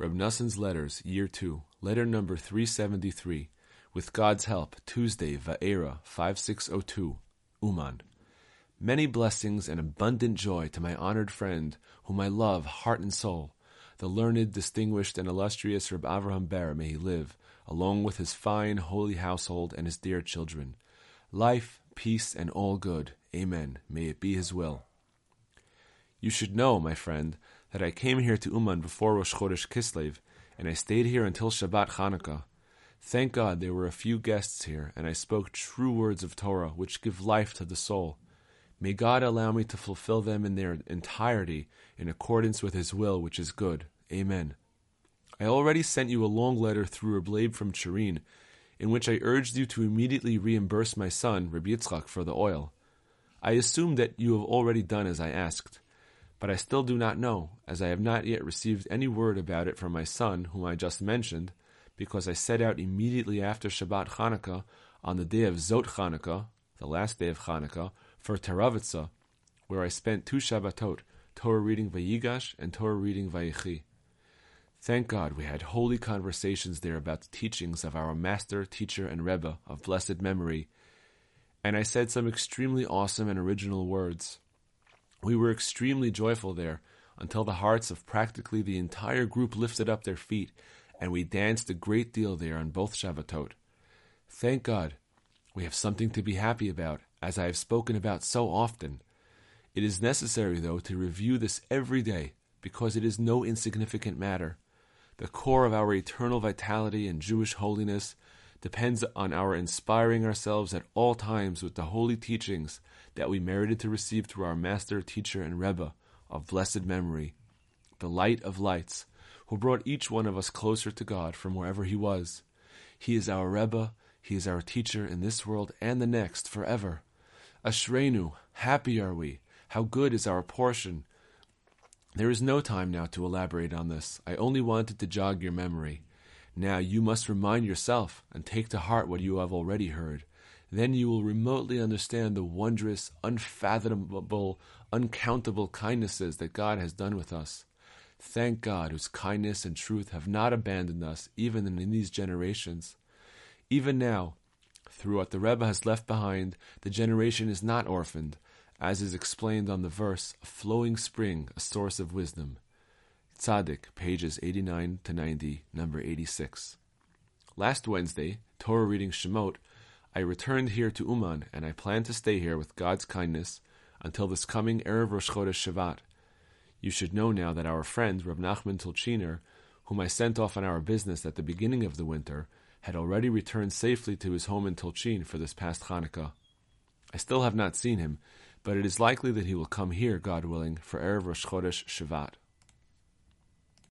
Reb Noson's Letters, Year 2, Letter number 373, with God's help, Tuesday, Va'era, 5602, Uman. Many blessings and abundant joy to my honored friend, whom I love heart and soul, the learned, distinguished, and illustrious Reb Avraham Ber, may he live, along with his fine, holy household and his dear children. Life, peace, and all good. Amen. May it be his will. You should know, my friend, that I came here to Uman before Rosh Chodesh Kislev, and I stayed here until Shabbat Chanukah. Thank God there were a few guests here, and I spoke true words of Torah, which give life to the soul. May God allow me to fulfill them in their entirety, in accordance with His will, which is good. Amen. I already sent you a long letter through Reblaib from Turin, in which I urged you to immediately reimburse my son, Rabbi Yitzchak, for the oil. I assume that you have already done as I asked. But I still do not know, as I have not yet received any word about it from my son, whom I just mentioned, because I set out immediately after Shabbat Chanukah on the day of Zot Chanukah, the last day of Chanukah, for Teravitza, where I spent two Shabbatot, Torah reading Vayigash and Torah reading Vayichi. Thank God we had holy conversations there about the teachings of our master, teacher, and Rebbe of blessed memory, and I said some extremely awesome and original words. We were extremely joyful there until the hearts of practically the entire group lifted up their feet, and we danced a great deal there on both Shabbatot. Thank God, we have something to be happy about, as I have spoken about so often. It is necessary, though, to review this every day, because it is no insignificant matter. The core of our eternal vitality and Jewish holiness depends on our inspiring ourselves at all times with the holy teachings that we merited to receive through our master, teacher, and Rebbe of blessed memory, the light of lights, who brought each one of us closer to God from wherever he was. He is our Rebbe, he is our teacher in this world and the next forever. Ashreinu, happy are we, how good is our portion. There is no time now to elaborate on this. I only wanted to jog your memory. Now you must remind yourself and take to heart what you have already heard. Then you will remotely understand the wondrous, unfathomable, uncountable kindnesses that God has done with us. Thank God, whose kindness and truth have not abandoned us, even in these generations. Even now, through what the Rebbe has left behind, the generation is not orphaned, as is explained on the verse, a flowing spring, a source of wisdom. Tzaddik, pages 89 to 90, number 86. Last Wednesday, Torah reading Shemot, I returned here to Uman, and I plan to stay here with God's kindness until this coming Erev Rosh Chodesh Shevat. You should know now that our friend Rav Nachman Tulchiner, whom I sent off on our business at the beginning of the winter, had already returned safely to his home in Tulchin for this past Hanukkah. I still have not seen him, but it is likely that he will come here, God willing, for Erev Rosh Chodesh Shevat.